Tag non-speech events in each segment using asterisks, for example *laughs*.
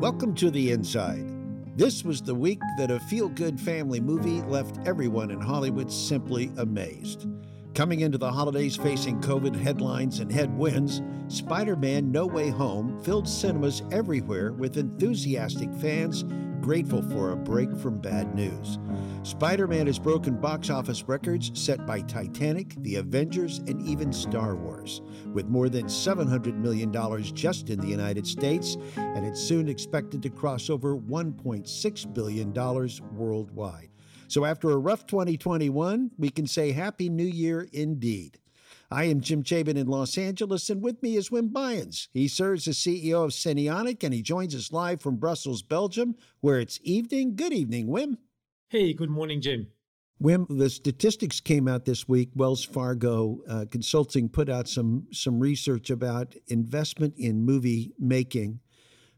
Welcome to The Inside. This was the week that a feel good family movie left everyone in Hollywood simply amazed. Coming into the holidays facing COVID headlines and headwinds, Spider Man No Way Home filled cinemas everywhere with enthusiastic fans grateful for a break from bad news. Spider Man has broken box office records set by Titanic, The Avengers, and even Star Wars, with more than $700 million just in the United States, and it's soon expected to cross over $1.6 billion worldwide. So after a rough 2021, we can say Happy New Year indeed. I am Jim Chabin in Los Angeles, and with me is Wim Buyens. He serves as CEO of Cinionic, and he joins us live from Brussels, Belgium, where it's evening. Good evening, Wim. Hey, good morning, Jim. Wim, the statistics came out this week. Wells Fargo uh, Consulting put out some some research about investment in movie making.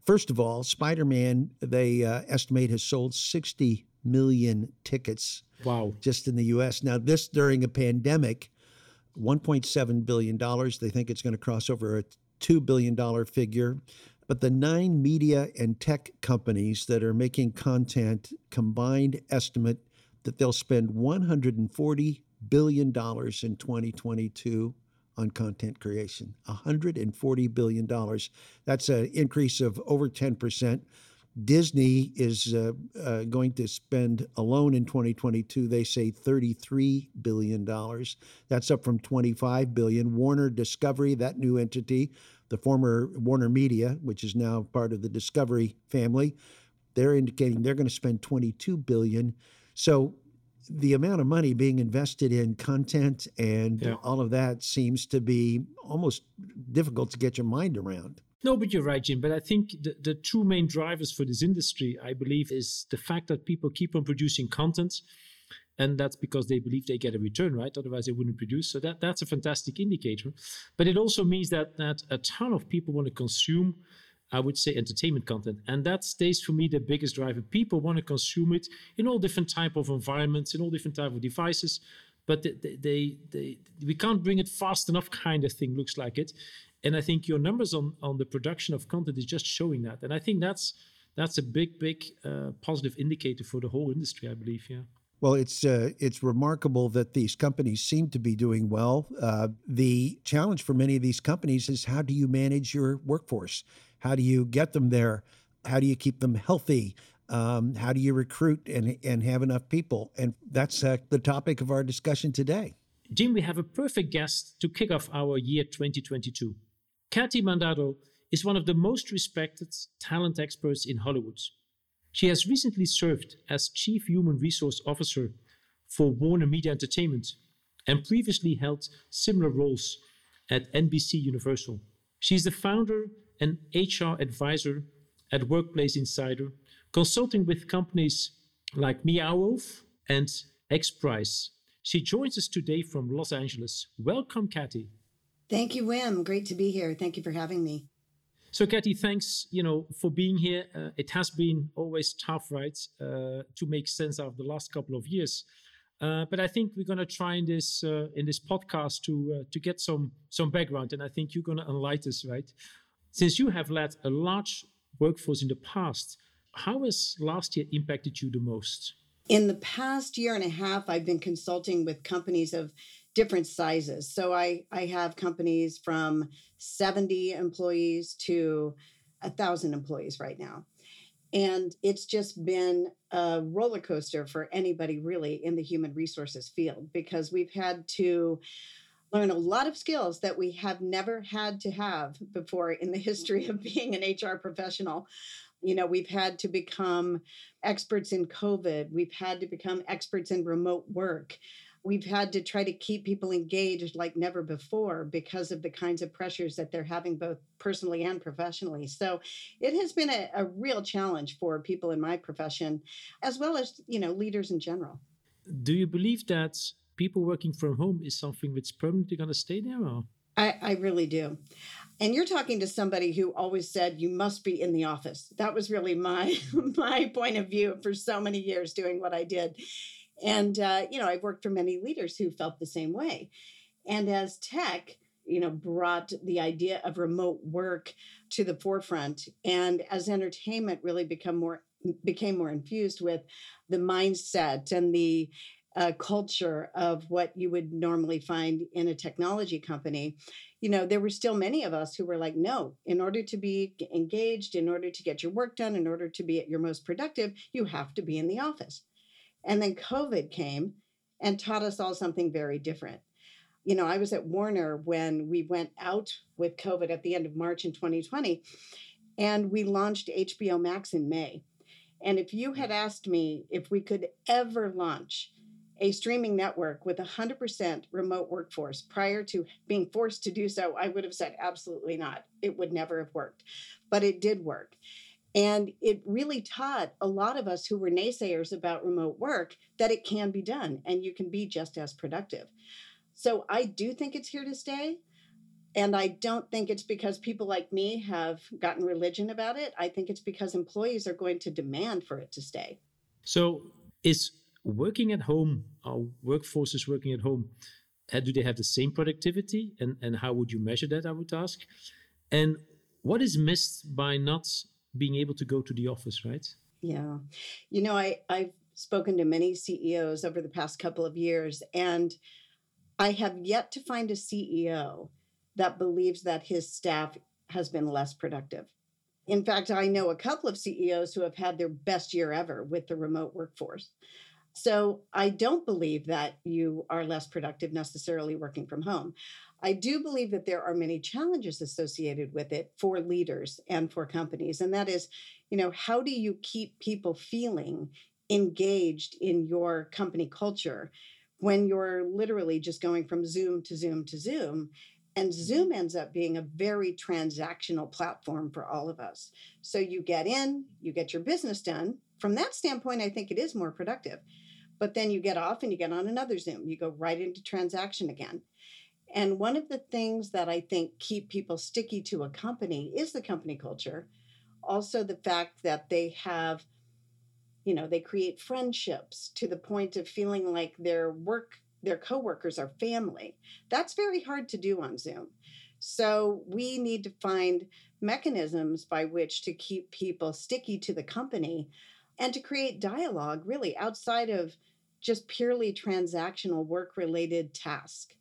First of all, Spider Man, they uh, estimate has sold 60 million tickets. Wow. Just in the US. Now, this during a pandemic, $1.7 billion. They think it's going to cross over a $2 billion figure. But the nine media and tech companies that are making content combined estimate that they'll spend $140 billion in 2022 on content creation. $140 billion. That's an increase of over 10%. Disney is uh, uh, going to spend alone in 2022. They say 33 billion dollars. That's up from 25 billion. Warner Discovery, that new entity, the former Warner Media, which is now part of the Discovery family, they're indicating they're going to spend 22 billion. So the amount of money being invested in content and yeah. all of that seems to be almost difficult to get your mind around. No, but you're right, Jim. But I think the, the two main drivers for this industry, I believe, is the fact that people keep on producing content. And that's because they believe they get a return, right? Otherwise, they wouldn't produce. So that, that's a fantastic indicator. But it also means that, that a ton of people want to consume, I would say, entertainment content. And that stays for me the biggest driver. People want to consume it in all different type of environments, in all different type of devices. But they, they, they, they we can't bring it fast enough, kind of thing, looks like it and I think your numbers on on the production of content is just showing that, and I think that's that's a big big uh, positive indicator for the whole industry. I believe, yeah. Well, it's uh, it's remarkable that these companies seem to be doing well. Uh, the challenge for many of these companies is how do you manage your workforce? How do you get them there? How do you keep them healthy? Um, how do you recruit and and have enough people? And that's uh, the topic of our discussion today. Jim, we have a perfect guest to kick off our year 2022. Kathy Mandato is one of the most respected talent experts in Hollywood. She has recently served as Chief Human Resource Officer for Warner Media Entertainment and previously held similar roles at NBC Universal. She's the founder and HR advisor at Workplace Insider, consulting with companies like Meow and XPRIZE. She joins us today from Los Angeles. Welcome, Kathy. Thank you, Wim. Great to be here. Thank you for having me. So, Kathy, thanks, you know, for being here. Uh, it has been always tough, right, uh, to make sense of the last couple of years. Uh, but I think we're going to try in this uh, in this podcast to uh, to get some some background, and I think you're going to enlighten us, right? Since you have led a large workforce in the past, how has last year impacted you the most? In the past year and a half, I've been consulting with companies of different sizes. So I I have companies from 70 employees to a thousand employees right now. And it's just been a roller coaster for anybody really in the human resources field because we've had to learn a lot of skills that we have never had to have before in the *laughs* history of being an HR professional. You know, we've had to become experts in COVID, we've had to become experts in remote work we've had to try to keep people engaged like never before because of the kinds of pressures that they're having both personally and professionally. So it has been a, a real challenge for people in my profession, as well as, you know, leaders in general. Do you believe that people working from home is something that's permanently going to stay there or? I, I, really do. And you're talking to somebody who always said you must be in the office. That was really my *laughs* my point of view for so many years doing what I did. And, uh, you know, I've worked for many leaders who felt the same way. And as tech, you know brought the idea of remote work to the forefront and as entertainment really become more became more infused with the mindset and the uh, culture of what you would normally find in a technology company you know there were still many of us who were like no in order to be engaged in order to get your work done in order to be at your most productive you have to be in the office and then covid came and taught us all something very different you know, I was at Warner when we went out with COVID at the end of March in 2020, and we launched HBO Max in May. And if you had asked me if we could ever launch a streaming network with a 100% remote workforce prior to being forced to do so, I would have said absolutely not. It would never have worked. But it did work. And it really taught a lot of us who were naysayers about remote work that it can be done and you can be just as productive. So I do think it's here to stay. And I don't think it's because people like me have gotten religion about it. I think it's because employees are going to demand for it to stay. So, is working at home, our workforces working at home, uh, do they have the same productivity? And, and how would you measure that? I would ask. And what is missed by not being able to go to the office, right? Yeah. You know, I, I've spoken to many CEOs over the past couple of years, and I have yet to find a CEO that believes that his staff has been less productive. In fact, I know a couple of CEOs who have had their best year ever with the remote workforce. So I don't believe that you are less productive necessarily working from home. I do believe that there are many challenges associated with it for leaders and for companies. And that is, you know, how do you keep people feeling engaged in your company culture when you're literally just going from Zoom to Zoom to Zoom. And mm-hmm. Zoom ends up being a very transactional platform for all of us. So you get in, you get your business done. From that standpoint, I think it is more productive. But then you get off and you get on another Zoom. You go right into transaction again. And one of the things that I think keep people sticky to a company is the company culture. Also, the fact that they have you know they create friendships to the point of feeling like their work their coworkers are family that's very hard to do on zoom so we need to find mechanisms by which to keep people sticky to the company and to create dialogue really outside of just purely transactional work related task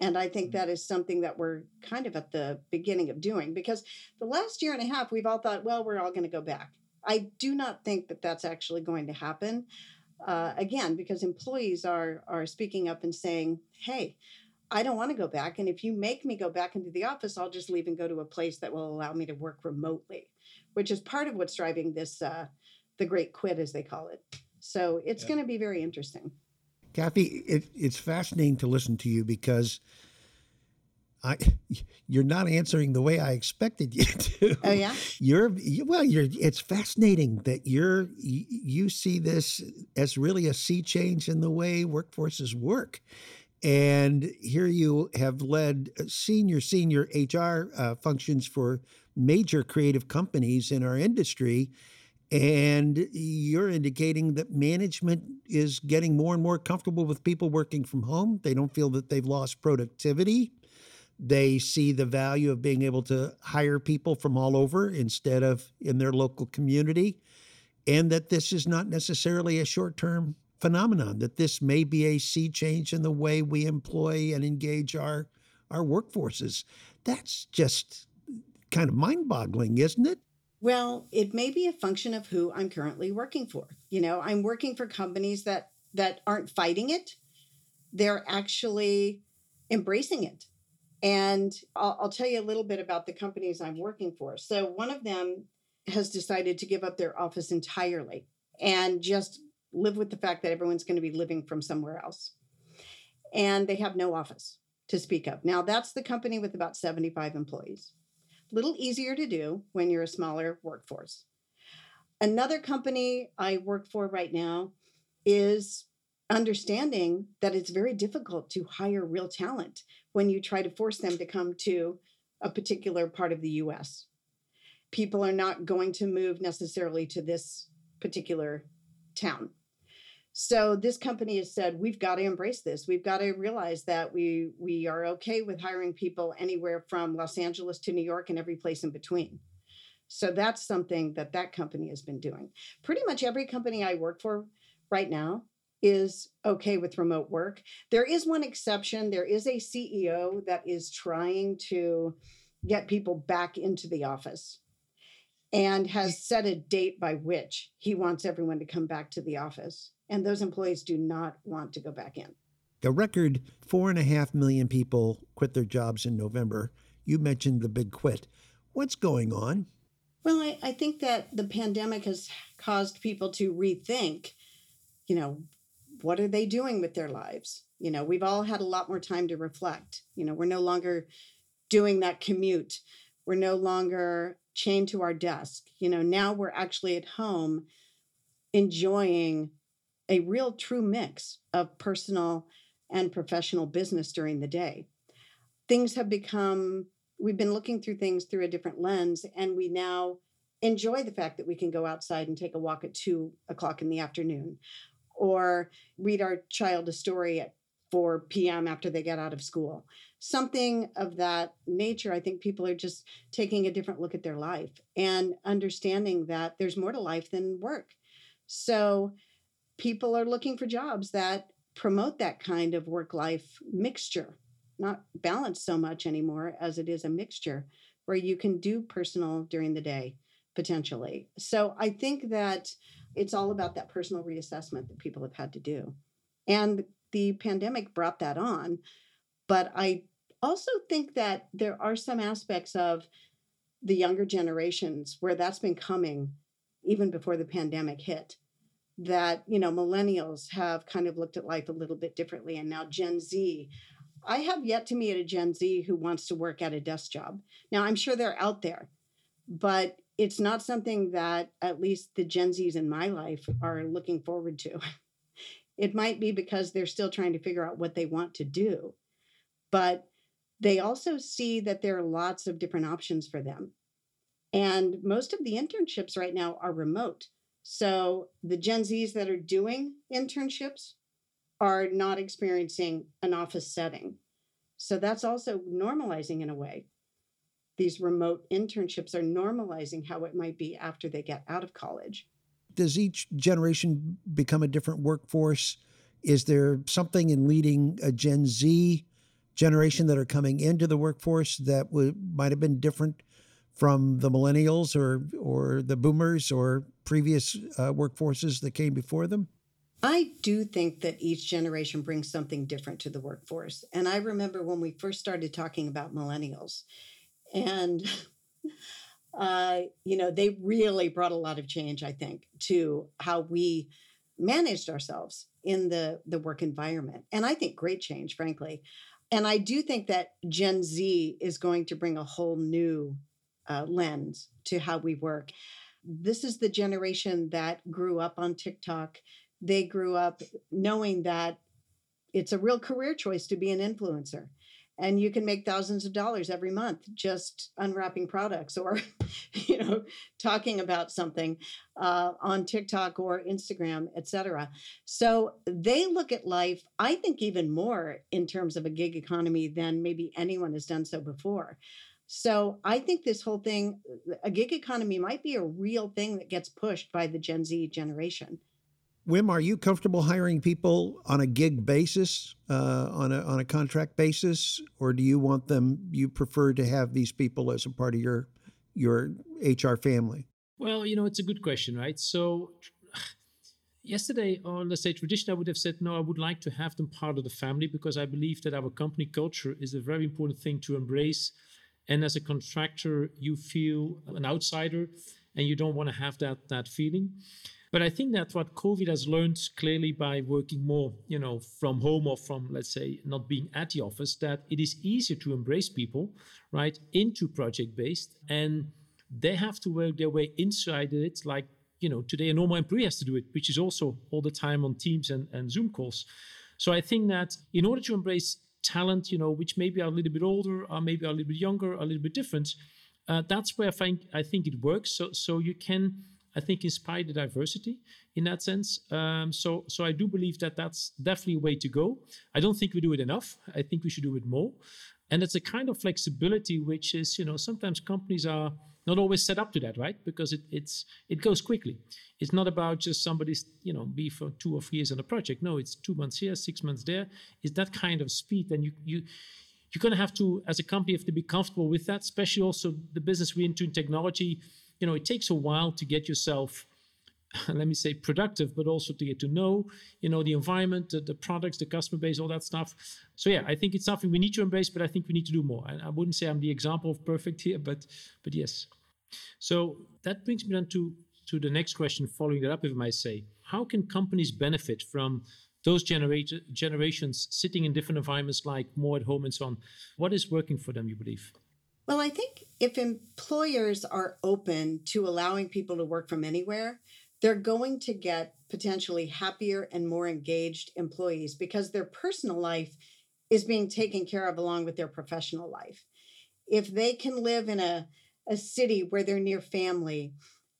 and I think mm-hmm. that is something that we're kind of at the beginning of doing because the last year and a half, we've all thought, well, we're all going to go back. I do not think that that's actually going to happen. Uh, again, because employees are are speaking up and saying, "Hey, I don't want to go back, and if you make me go back into the office, I'll just leave and go to a place that will allow me to work remotely," which is part of what's driving this uh, the great quit, as they call it. So it's yeah. going to be very interesting. Kathy, it, it's fascinating to listen to you because I, *laughs* you're not answering the way I expected you *laughs* to. Oh yeah. You're well. You're. It's fascinating that you're. You see this as really a sea change in the way workforces work, and here you have led senior senior HR uh, functions for major creative companies in our industry. And you're indicating that management is getting more and more comfortable with people working from home. They don't feel that they've lost productivity they see the value of being able to hire people from all over instead of in their local community, and that this is not necessarily a short term phenomenon, that this may be a sea change in the way we employ and engage our, our workforces. That's just kind of mind boggling, isn't it? Well, it may be a function of who I'm currently working for. You know, I'm working for companies that that aren't fighting it. They're actually embracing it and I'll, I'll, tell you a little bit about the companies I'm working for. So, one of them has decided to give up their office entirely and just live with the fact that everyone's going to be living from somewhere else. And they have no office to speak of. Now, that's the company with about 75 employees. Little easier to do when you're a smaller workforce. Another company I work for right now is understanding that it's very difficult to hire real talent when you try to force them to come to a particular part of the US. People are not going to move necessarily to this particular town. So this company has said we've got to embrace this. We've got to realize that we we are okay with hiring people anywhere from Los Angeles to New York and every place in between. So that's something that that company has been doing. Pretty much every company I work for right now is okay with remote work. There is one exception. There is a CEO that is trying to get people back into the office and has set a date by which he wants everyone to come back to the office. And those employees do not want to go back in. A record four and a half million people quit their jobs in November. You mentioned the big quit. What's going on? Well, I, I think that the pandemic has caused people to rethink, you know, what are they doing with their lives? You know, we've all had a lot more time to reflect. You know, we're no longer doing that commute. We're no longer chained to our desk. You know, now we're actually at home enjoying a real true mix of personal and professional business during the day. Things have become, we've been looking through things through a different lens, and we now enjoy the fact that we can go outside and take a walk at two o'clock in the afternoon or read our child a story at 4 p.m. after they get out of school. Something of that nature, I think people are just taking a different look at their life and understanding that there's more to life than work. So people are looking for jobs that promote that kind of work life mixture, not balance so much anymore as it is a mixture where you can do personal during the day potentially. So I think that it's all about that personal reassessment that people have had to do. And the pandemic brought that on. But I also think that there are some aspects of the younger generations where that's been coming even before the pandemic hit that you know millennials have kind of looked at life a little bit differently and now gen z i have yet to meet a gen z who wants to work at a desk job now i'm sure they're out there but it's not something that at least the Gen Zs in my life are looking forward to. *laughs* It might be because they're still trying to figure out what they want to do, but they also see that there are lots of different options for them. And most of the internships right now are remote. So the Gen Zs that are doing internships are not experiencing an office setting. So that's also normalizing in a way these remote internships are normalizing how it might be after they get out of college. Does each generation become a different workforce? Is there something in leading a Gen Z generation that are coming into the workforce that would, might have been different from the millennials or or the boomers or previous uh, workforces that came before them? I do think that each generation brings something different to the workforce. And I remember when we first started talking about millennials, and *laughs* uh, you know they really brought a lot of change i think to how we managed ourselves in the the work environment and i think great change frankly and i do think that gen z is going to bring a whole new uh, lens to how we work this is the generation that grew up on tiktok. They grew up knowing that it's a real career choice to be an influencer and you can make thousands of dollars every month just unwrapping products or *laughs* you know talking about something uh, on tiktok or instagram etc so they look at life i think even more in terms of a gig economy than maybe anyone has done so before so i think this whole thing a gig economy might be a real thing that gets pushed by the gen z generation Wim, are you comfortable hiring people on a gig basis, uh, on a on a contract basis, or do you want them? You prefer to have these people as a part of your your HR family? Well, you know, it's a good question, right? So *sighs* yesterday, or let's say traditionally, I would have said no. I would like to have them part of the family because I believe that our company culture is a very important thing to embrace. And as a contractor, you feel an outsider, and you don't want to have that that feeling. But I think that what COVID has learned clearly by working more, you know, from home or from, let's say, not being at the office, that it is easier to embrace people, right, into project based. And they have to work their way inside it. Like, you know, today a normal employee has to do it, which is also all the time on Teams and, and Zoom calls. So I think that in order to embrace talent, you know, which maybe are a little bit older or maybe are a little bit younger, a little bit different, uh, that's where I think I think it works. So so you can I think, inspire the diversity in that sense. Um, so, so I do believe that that's definitely a way to go. I don't think we do it enough. I think we should do it more. And it's a kind of flexibility which is, you know, sometimes companies are not always set up to that, right? Because it, it's it goes quickly. It's not about just somebody's, you know, be for two or three years on a project. No, it's two months here, six months there. It's that kind of speed, and you you you're going to have to, as a company, have to be comfortable with that. Especially also the business we're into in technology. You know, it takes a while to get yourself *laughs* let me say productive but also to get to know you know the environment the, the, products the customer base all that stuff so yeah i think it's something we need to embrace but i think we need to do more and i wouldn't say i'm the example of perfect here but but yes so that brings me then to to the next question following that up if i might say how can companies benefit from those genera- generations sitting in different environments like more at home and so on what is working for them you believe well, I think if employers are open to allowing people to work from anywhere, they're going to get potentially happier and more engaged employees because their personal life is being taken care of along with their professional life. If they can live in a, a city where they're near family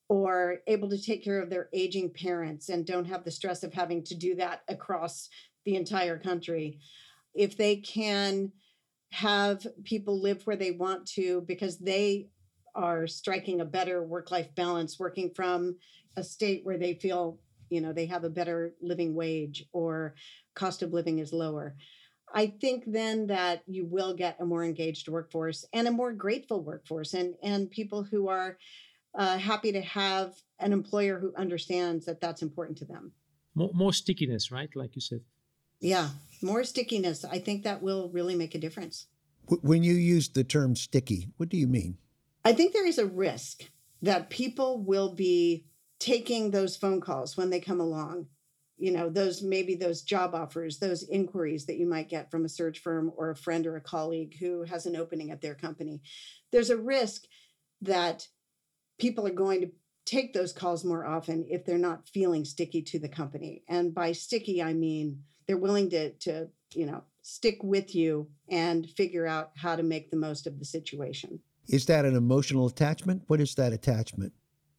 or able to take care of their aging parents and don't have the stress of having to do that across the entire country, if they can have people live where they want to because they are striking a better work life balance working from a state where they feel you know they have a better living wage or cost of living is lower i think then that you will get a more engaged workforce and a more grateful workforce and and people who are uh, happy to have an employer who understands that that's important to them. More, more stickiness right? Like you said. Yeah more stickiness. I think that will really make a difference. When you use the term sticky what do you mean? I think there is a risk that people will be taking those phone calls when they come along you know those maybe those job offers those inquiries that you might get from a search firm or a friend or a colleague who has an opening at their company there's a risk that people are going to take those calls more often if they're not feeling sticky to the company. And by sticky i mean they're willing to to you know stick with you and figure out how to make the most of the situation. Is that an emotional attachment? What is that attachment?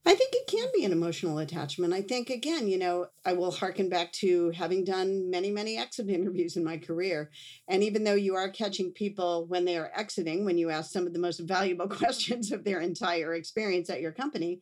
I think it can an emotional attachment. I think, again, you know, I will harken back to having done many, many exit *laughs* interviews in my career. And even though you are catching people when they are exiting, when you ask some of the most *laughs* valuable *laughs* questions of their entire experience at your company,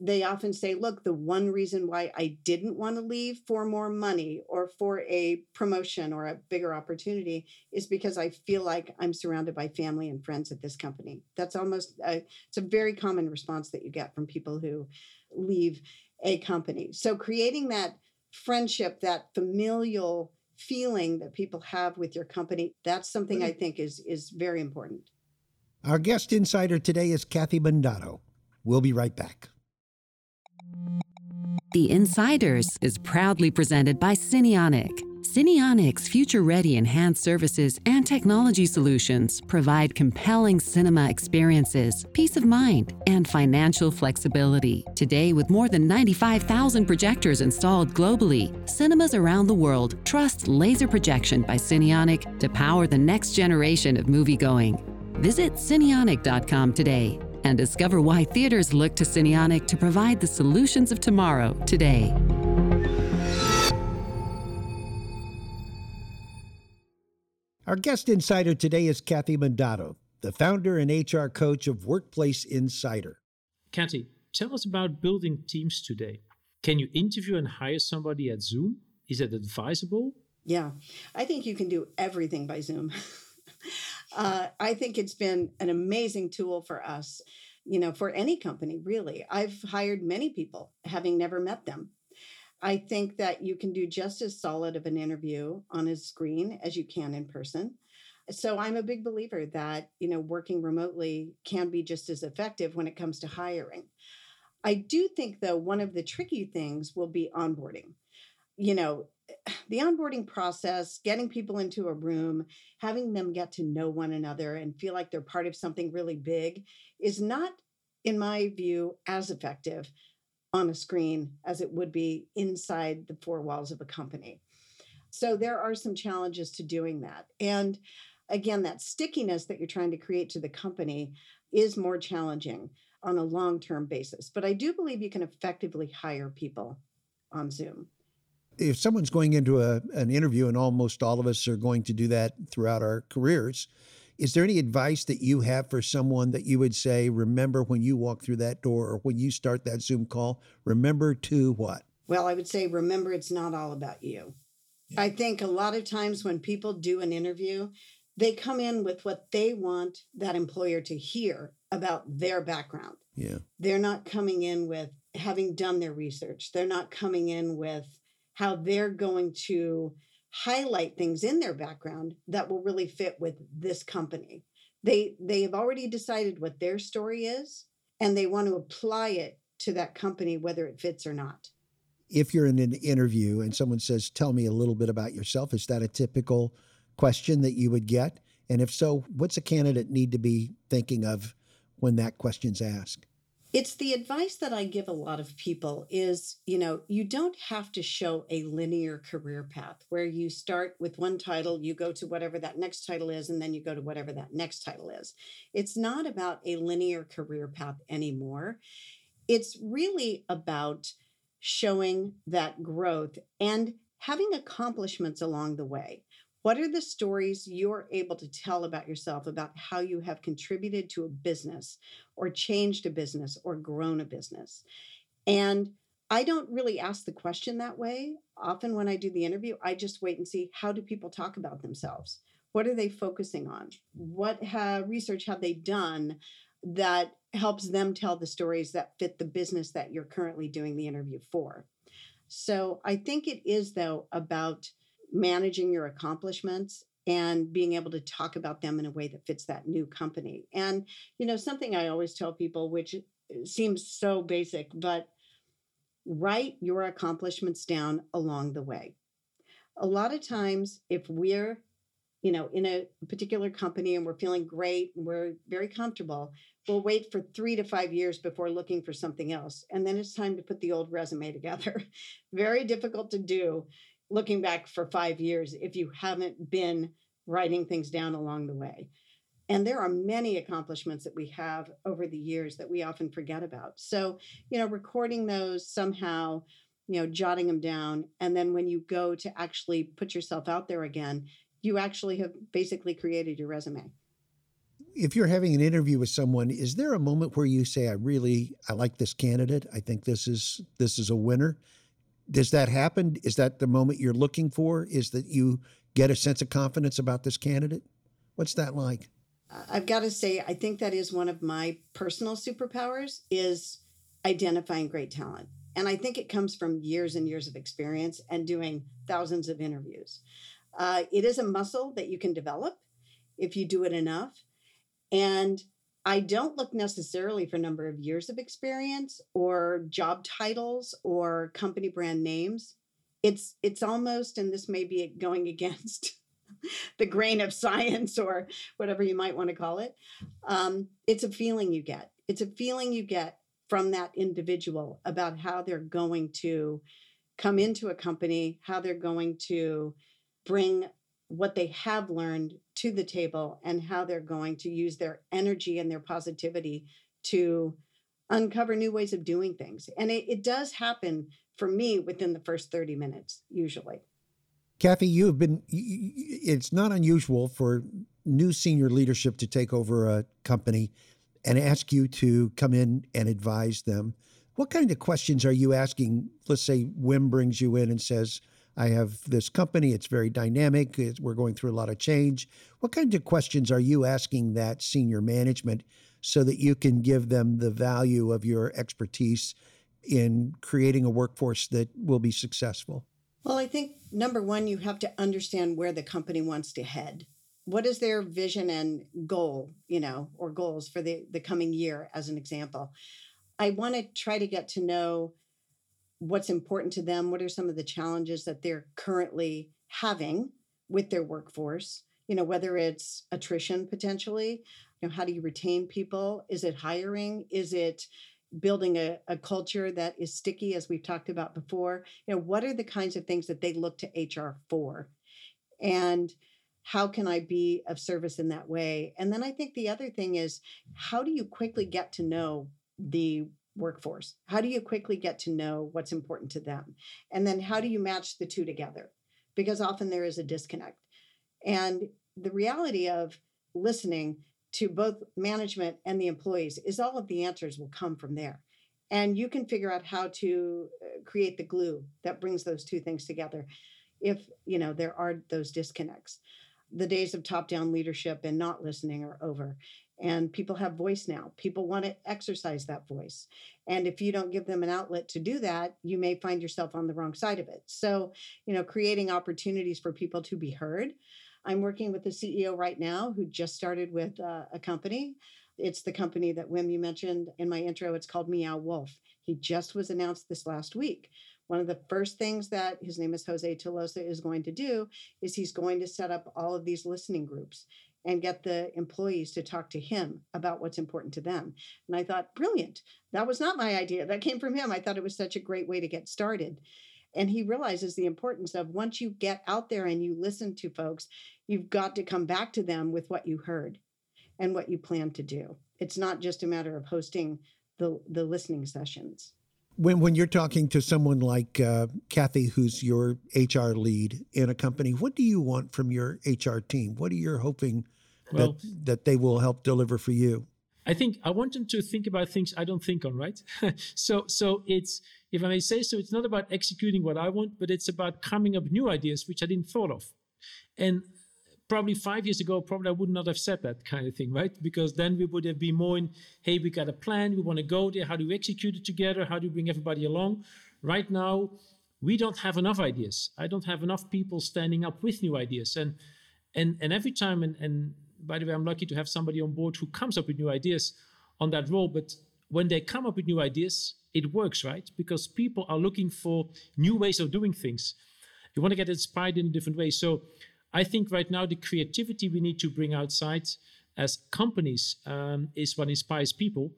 they often say, look, the one reason why I didn't want to leave for more money or for a promotion or a bigger opportunity is because I feel like I'm surrounded by family and friends at this company. That's almost, a, it's a very common response that you get from people who leave a company. So creating that friendship, that familial feeling that people have with your company, that's something I think is, is very important. Our guest insider today is Kathy Mandato. We'll be right back. The Insiders is proudly presented by Cinionic. Cinionic's future ready enhanced services and technology solutions provide compelling cinema experiences, peace of mind, and financial flexibility. Today, with more than 95,000 projectors installed globally, cinemas around the world trust laser projection by Cinionic to power the next generation of moviegoing. Visit Cinionic.com today and discover why theaters look to Cinionic to provide the solutions of tomorrow today. Our guest insider today is Kathy Mandato, the founder and HR coach of Workplace Insider. Kathy, tell us about building teams today. Can you interview and hire somebody at Zoom? Is it advisable? Yeah, I think you can do everything by Zoom. *laughs* uh, I think it's been an amazing tool for us, you know, for any company, really. I've hired many people having never met them. I think that you can do just as solid of an interview on a screen as you can in person. So I'm a big believer that, you know, working remotely can be just as effective when it comes to hiring. I do think though one of the tricky things will be onboarding. You know, *sighs* the onboarding process, getting people into a room, having them get to know one another and feel like they're part of something really big is not, in my view, as effective on a screen as it would be inside the four walls of a company. So there are some challenges to doing that. And again, that stickiness that you're trying to create to the company is more challenging. on a long term basis. But I do believe you can effectively hire people on Zoom. If someone's going into a, an interview, and almost all of us are going to do that throughout our careers, is there any advice that you have for someone that you would say, remember when you walk through that door or when you start that Zoom call, remember to what? Well, I would say, remember it's not all about you. Yeah. I think a lot of times when people do an interview, they come in with what they want that employer to hear about their background. Yeah. They're not coming in with having done their research. They're not coming in with how they're going to highlight things in their background that will really fit with this company. They they have already decided what their story is and they want to apply it to that company whether it fits or not. If you're in an interview and someone says, "Tell me a little bit about yourself," is that a typical question that you would get? And if so, what's a candidate need to be thinking of when that question's asked? It's the advice that I give a lot of people is, you know, you don't have to show a linear career path where you start with one title, you go to whatever that next title is, and then you go to whatever that next title is. It's not about a linear career path anymore. It's really about showing that growth and having accomplishments along the way. What are the stories you're able to tell about yourself about how you have contributed to a business or changed a business or grown a business? And I don't really ask the question that way. Often when I do the interview, I just wait and see how do people talk about themselves? What are they focusing on? What ha- research have they done that helps them tell the stories that fit the business that you're currently doing the interview for? So I think it is, though, about managing your accomplishments and being able to talk about them in a way that fits that new company. And, you know, something I always tell people, which seems so basic, but write your accomplishments down along the way. A lot of times, if we're, you know, in a particular company and we're feeling great and we're very comfortable, we'll wait for three to five years before looking for something else. And then it's time to put the old resume together. *laughs* very difficult to do looking back for five years if you haven't been writing things down along the way. And there are many accomplishments that we have over the years that we often forget about. So, you know, recording those somehow, you know, jotting them down. And then when you go to actually put yourself out there again, you actually have basically created your resume. If you're having an interview with someone, is there a moment where you say, I really I like this candidate. I think this is this is a winner does that happen? Is that the moment you're looking for? Is that you get a sense of confidence about this candidate? What's that like? I've got to say, I think that is one of my personal superpowers is identifying great talent. And I think it comes from years and years of experience and doing thousands of interviews. Uh, it is a muscle that you can develop if you do it enough. And I don't look necessarily for number of years of experience or job titles or company brand names. It's it's almost, and this may be going *laughs* against the grain of science or whatever you might want to call it. Um, it's a feeling you get. It's a feeling you get from that individual about how they're going to come into a company, how they're going to bring what they have learned to the table and how they're going to use their energy and their positivity to uncover new ways of doing things. And it, it does happen for me within the first 30 minutes, usually. Kathy, you have been, it's not unusual for new senior leadership to take over a company and ask you to come in and advise them. What kind of questions are you asking? Let's say Wim brings you in and says, I have this company, it's very dynamic, it's, we're going through a lot of change. What kinds of questions are you asking that senior management so that you can give them the value of your expertise in creating a workforce that will be successful? Well, I think number one, you have to understand where the company wants to head. What is their vision and goal, you know, or goals for the, the coming year, as an example? I want to try to get to know what's important to them, what are some of the challenges that they're currently having with their workforce, you know, whether it's attrition potentially, you know, how do you retain people? Is it hiring? Is it building a, a culture that is sticky, as we've talked about before? You know, what are the kinds of things that they look to HR for? And how can I be of service in that way? And then I think the other thing is how do you quickly get to know the workforce? How do you quickly get to know what's important to them? And then how do you match the two together? Because often there is a disconnect. And the reality of listening to both management and the employees is all of the answers will come from there. And you can figure out how to uh, create the glue that brings those two things together if, you know, there are those disconnects. The days of top-down leadership and not listening are over and people have voice now. People want to exercise that voice. And if you don't give them an outlet to do that, you may find yourself on the wrong side of it. So, you know, creating opportunities for people to be heard. I'm working with the CEO right now who just started with uh, a company. It's the company that Wim you mentioned in my intro. It's called Meow Wolf. He just was announced this last week. One of the first things that his name is Jose Tolosa is going to do is he's going to set up all of these listening groups and get the employees to talk to him about what's important to them. And I thought, brilliant. That was not my idea. That came from him. I thought it was such a great way to get started. And he realizes the importance of once you get out there and you listen to folks, you've got to come back to them with what you heard and what you plan to do. It's not just a matter of hosting the, the listening sessions. When, when you're talking to someone like uh, Kathy, who's your HR lead in a company, what do you want from your HR team? What are you hoping well, that, that they will help deliver for you? I think I want them to think about things I don't think on, right? *laughs* so, so it's if I may say so, it's not about executing what I want, but it's about coming up new ideas which I didn't thought of. And probably five years ago, probably I would not have said that kind of thing, right? Because then we would have been more in, hey, we got a plan, we want to go there. How do we execute it together? How do we bring everybody along? Right now, we don't have enough ideas. I don't have enough people standing up with new ideas. And and and every time and, and by the way, I'm lucky to have somebody on board who comes up with new ideas on that role. But when they come up with new ideas, it works, right? Because people are looking for new ways of doing things. You want to get inspired in a different way. So I think right now the creativity we need to bring outside as companies um, is what inspires people.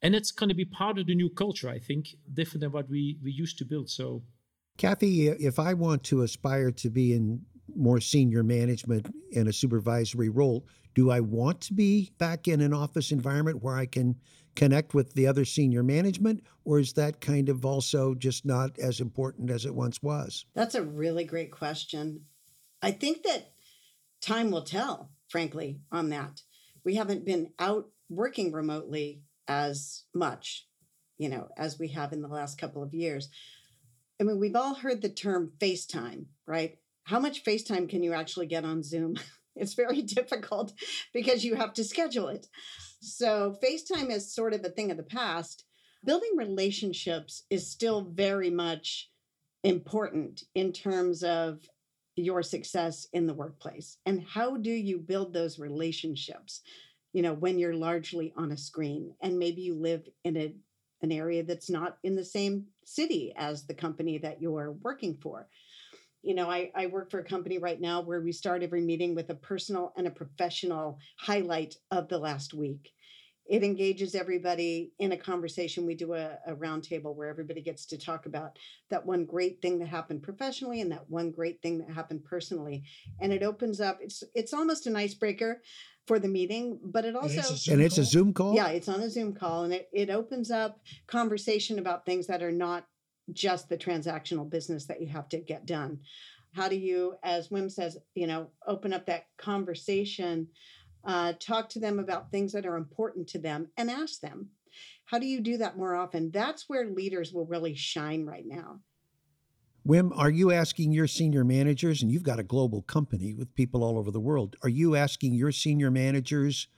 And it's going to be part of the new culture, I think, different than what we, we used to build. So, Kathy, if I want to aspire to be in more senior management in a supervisory role, do I want to be back in an office environment where I can connect with the other senior management, or is that kind of also just not as important as it once was? That's a really great question. I think that time will tell, frankly, on that. We haven't been out working remotely as much, you know, as we have in the last couple of years. I mean, we've all heard the term FaceTime, right? How much FaceTime can you actually get on Zoom? *laughs* It's very *laughs* difficult because you have to schedule it. So FaceTime is sort of a thing of the past. Building relationships is still very much important in terms of your success in the workplace. And how do you build those relationships? You know, when you're largely on a screen and maybe you live in a an area that's not in the same city as the company that you're working for you know, I, I work for a company right now where we start every meeting with a personal and a professional highlight of the last week. It engages everybody in a conversation. We do a, a roundtable where everybody gets to talk about that one great thing that happened professionally and that one great thing that happened personally. And it opens up, it's it's almost an icebreaker for the meeting, but it also and it's, and it's a Zoom call. Yeah, it's on a Zoom call, and it it opens up conversation about things that are not just the transactional business that you have to get done. How do you, as Wim says, you know, open up that conversation, uh, talk to them about things that are important to them, and ask them, how do you do that more often? That's where leaders will really shine right now. Wim, are you asking your senior managers, and you've got a global company with people all over the world, are you asking your senior managers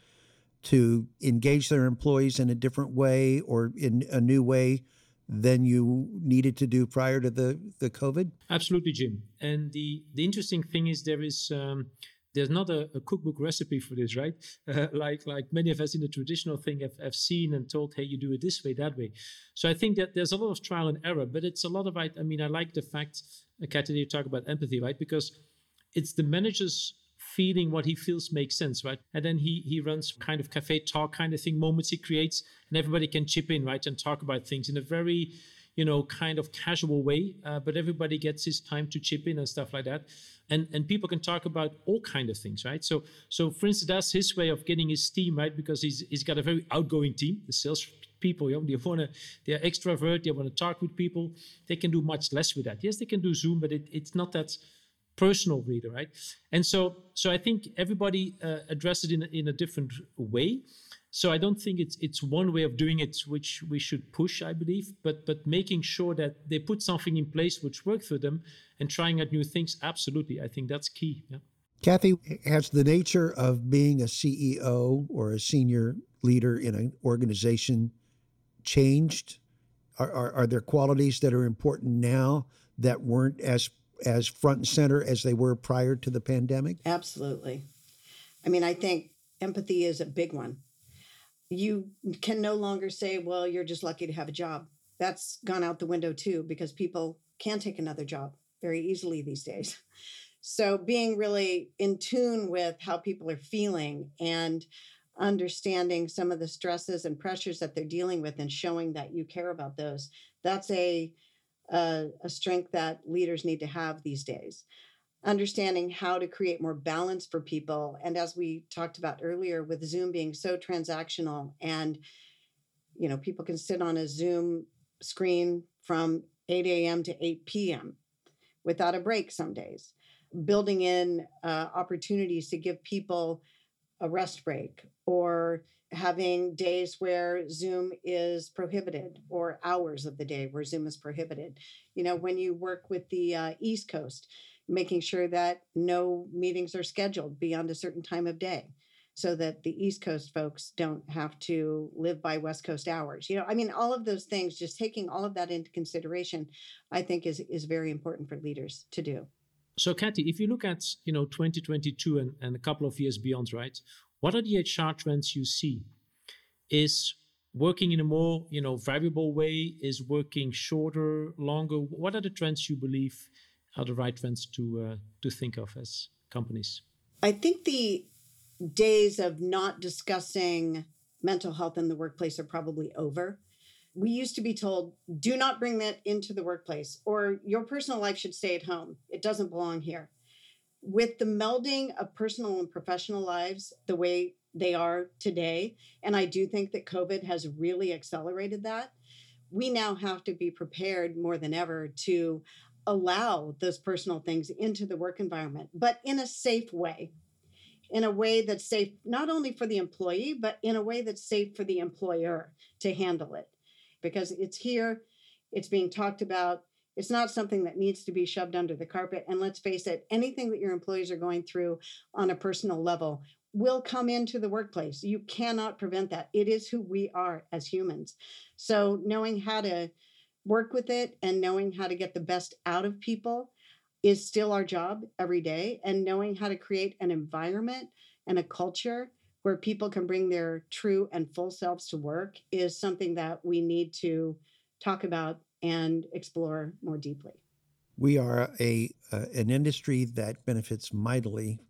to engage their employees in a different way or in a new way than you needed to do prior to the, the COVID? Absolutely, Jim. And the, the interesting thing is there is um, there's not a, a, cookbook recipe for this, right? Uh, *laughs* like like many of us in the traditional thing have, have seen and told, hey, you do it this way, that way. So I think that there's a lot of trial and error, but it's a lot of I, I mean, I like the fact, uh, Kathy, you talk about empathy, right? Because it's the manager's feeling what he feels makes sense, right? And then he he runs kind of cafe talk kind of thing, moments he creates, and everybody can chip in, right, and talk about things in a very, you know, kind of casual way. Uh, but everybody gets his time to chip in and stuff like that, and and people can talk about all kind of things, right? So so for instance, that's his way of getting his team right because he's he's got a very outgoing team. The sales people. You know, they want to, they're extrovert. They want to talk with people. They can do much less with that. Yes, they can do Zoom, but it, it's not that personal reader, right? And so, so I think everybody uh, addresses it in a, in a different way. So I don't think it's it's one way of doing it which we should push, I believe, but but making sure that they put something in place which works for them and trying out new things. Absolutely, I think that's key. Yeah. Kathy, has the nature of being a CEO or a senior leader in an organization changed? Are, are, are there qualities that are important now that weren't as as front and center as they were prior to the pandemic? Absolutely. I mean, I think empathy is a big one. You can no longer say, well, you're just lucky to have a job. That's gone out the window too, because people can take another job very easily these days. So being really in tune with how people are feeling and understanding some of the stresses and pressures that they're dealing with and showing that you care about those, that's a, a, a strength that leaders need to have these days. Understanding how to create more balance for people. And as we talked about earlier, with Zoom being so transactional and you know, people can sit on a Zoom screen from 8 a.m. to 8 p.m. without a break some days building in uh, opportunities to give people a rest break or having days where Zoom is prohibited or hours of the day where Zoom is prohibited. You know, when you work with the uh, East Coast, making sure that no meetings are scheduled beyond a certain time of day so that the East Coast folks don't have to live by West Coast hours. You know, I mean, all of those things, just taking all of that into consideration, I think is is very important for leaders to do. So, Kathy, if you look at you know 2022 and, and a couple of years beyond, right? What are the HR trends you see? Is working in a more you know variable way? Is working shorter, longer? What are the trends you believe are the right trends to uh, to think of as companies? I think the days of not discussing mental health in the workplace are probably over we used to be told do not bring that into the workplace or your personal life should stay at home it doesn't belong here with the melding of personal and professional lives the way they are today and i do think that covid has really accelerated that we now have to be prepared more than ever to allow those personal things into the work environment but in a safe way in a way that's safe not only for the employee but in a way that's safe for the employer to handle it because it's here, it's being talked about. It's not something that needs to be shoved under the carpet. And let's face it, anything that your employees are going through on a personal level will come into the workplace. You cannot prevent that. It is who we are as humans. So, knowing how to work with it and knowing how to get the best out of people is still our job every day. And knowing how to create an environment and a culture where people can bring their true and full selves to work is something that we need to talk about and explore more deeply. We are a uh, an industry that benefits mightily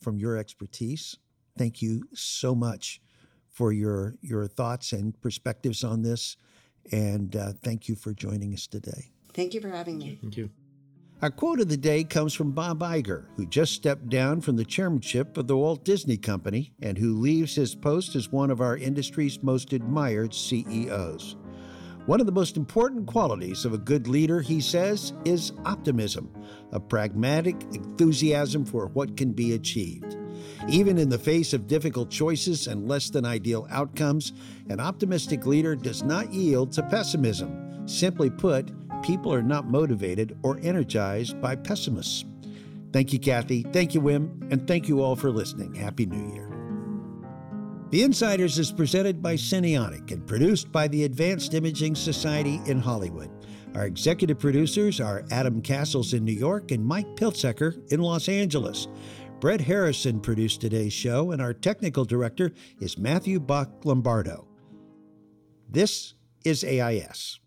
from your expertise. Thank you so much for your your thoughts and perspectives on this, and uh, thank you for joining us today. Thank you for having me. Thank you. Our quote of the day comes from Bob Iger, who just stepped down from the chairmanship of the Walt Disney Company and who leaves his post as one of our industry's most admired CEOs. One of the most important qualities of a good leader, he says, is optimism, a pragmatic enthusiasm for what can be achieved. Even in the face of difficult choices and less than ideal outcomes, an optimistic leader does not yield to pessimism. Simply put, people are not motivated or energized by pessimists. Thank you, Kathy. Thank you, Wim. And thank you all for listening. Happy New Year. The Insiders is presented by Cinionic and produced by the Advanced Imaging Society in Hollywood. Our executive producers are Adam Castles in New York and Mike Piltzecker in Los Angeles. Brett Harrison produced today's show, and our technical director is Matthew Bach Lombardo. This is AIS.